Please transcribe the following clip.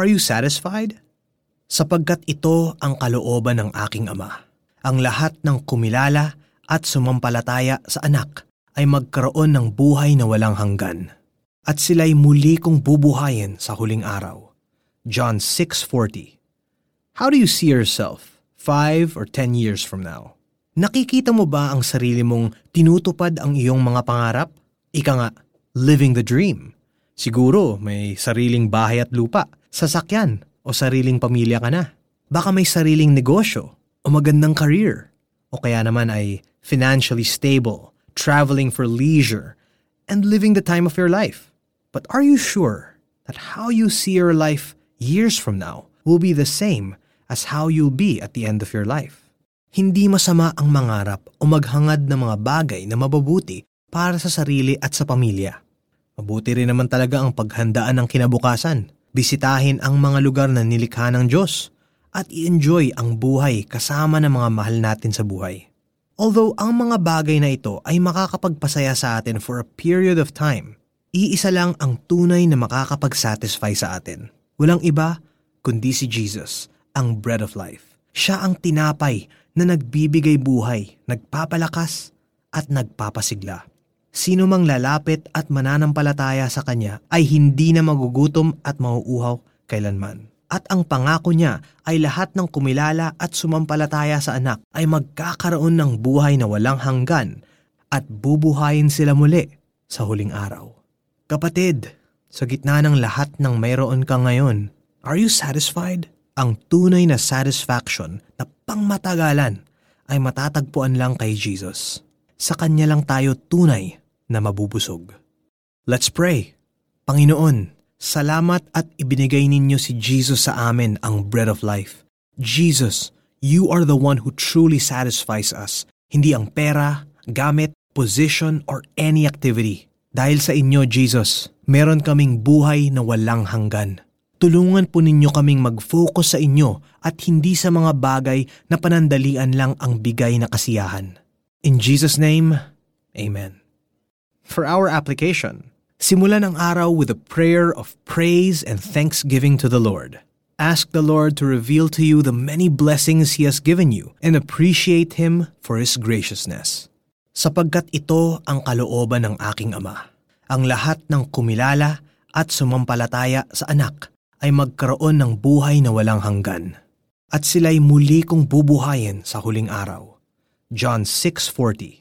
Are you satisfied? Sapagkat ito ang kalooban ng aking ama. Ang lahat ng kumilala at sumampalataya sa anak ay magkaroon ng buhay na walang hanggan. At sila'y muli kong bubuhayin sa huling araw. John 6.40 How do you see yourself, five or ten years from now? Nakikita mo ba ang sarili mong tinutupad ang iyong mga pangarap? Ika nga, living the dream. Siguro may sariling bahay at lupa, sasakyan o sariling pamilya ka na. Baka may sariling negosyo o magandang career. O kaya naman ay financially stable, traveling for leisure, and living the time of your life. But are you sure that how you see your life years from now will be the same as how you'll be at the end of your life? Hindi masama ang mangarap o maghangad ng mga bagay na mababuti para sa sarili at sa pamilya. Mabuti rin naman talaga ang paghandaan ng kinabukasan, bisitahin ang mga lugar na nilikha ng Diyos, at i-enjoy ang buhay kasama ng mga mahal natin sa buhay. Although ang mga bagay na ito ay makakapagpasaya sa atin for a period of time, iisa lang ang tunay na makakapag-satisfy sa atin. Walang iba kundi si Jesus, ang bread of life. Siya ang tinapay na nagbibigay buhay, nagpapalakas at nagpapasigla. Sino mang lalapit at mananampalataya sa Kanya ay hindi na magugutom at mauuhaw kailanman. At ang pangako niya ay lahat ng kumilala at sumampalataya sa anak ay magkakaroon ng buhay na walang hanggan at bubuhayin sila muli sa huling araw. Kapatid, sa gitna ng lahat ng mayroon ka ngayon, are you satisfied? Ang tunay na satisfaction na pangmatagalan ay matatagpuan lang kay Jesus. Sa Kanya lang tayo tunay na mabubusog. Let's pray. Panginoon, salamat at ibinigay ninyo si Jesus sa amin ang bread of life. Jesus, you are the one who truly satisfies us, hindi ang pera, gamit, position, or any activity. Dahil sa inyo, Jesus, meron kaming buhay na walang hanggan. Tulungan po ninyo kaming mag-focus sa inyo at hindi sa mga bagay na panandalian lang ang bigay na kasiyahan. In Jesus' name, Amen. For our application, simulan ang araw with a prayer of praise and thanksgiving to the Lord. Ask the Lord to reveal to you the many blessings He has given you and appreciate Him for His graciousness. Sapagkat ito ang kalooban ng aking Ama. Ang lahat ng kumilala at sumampalataya sa anak ay magkaroon ng buhay na walang hanggan. At sila'y muli kong bubuhayin sa huling araw. John 6.40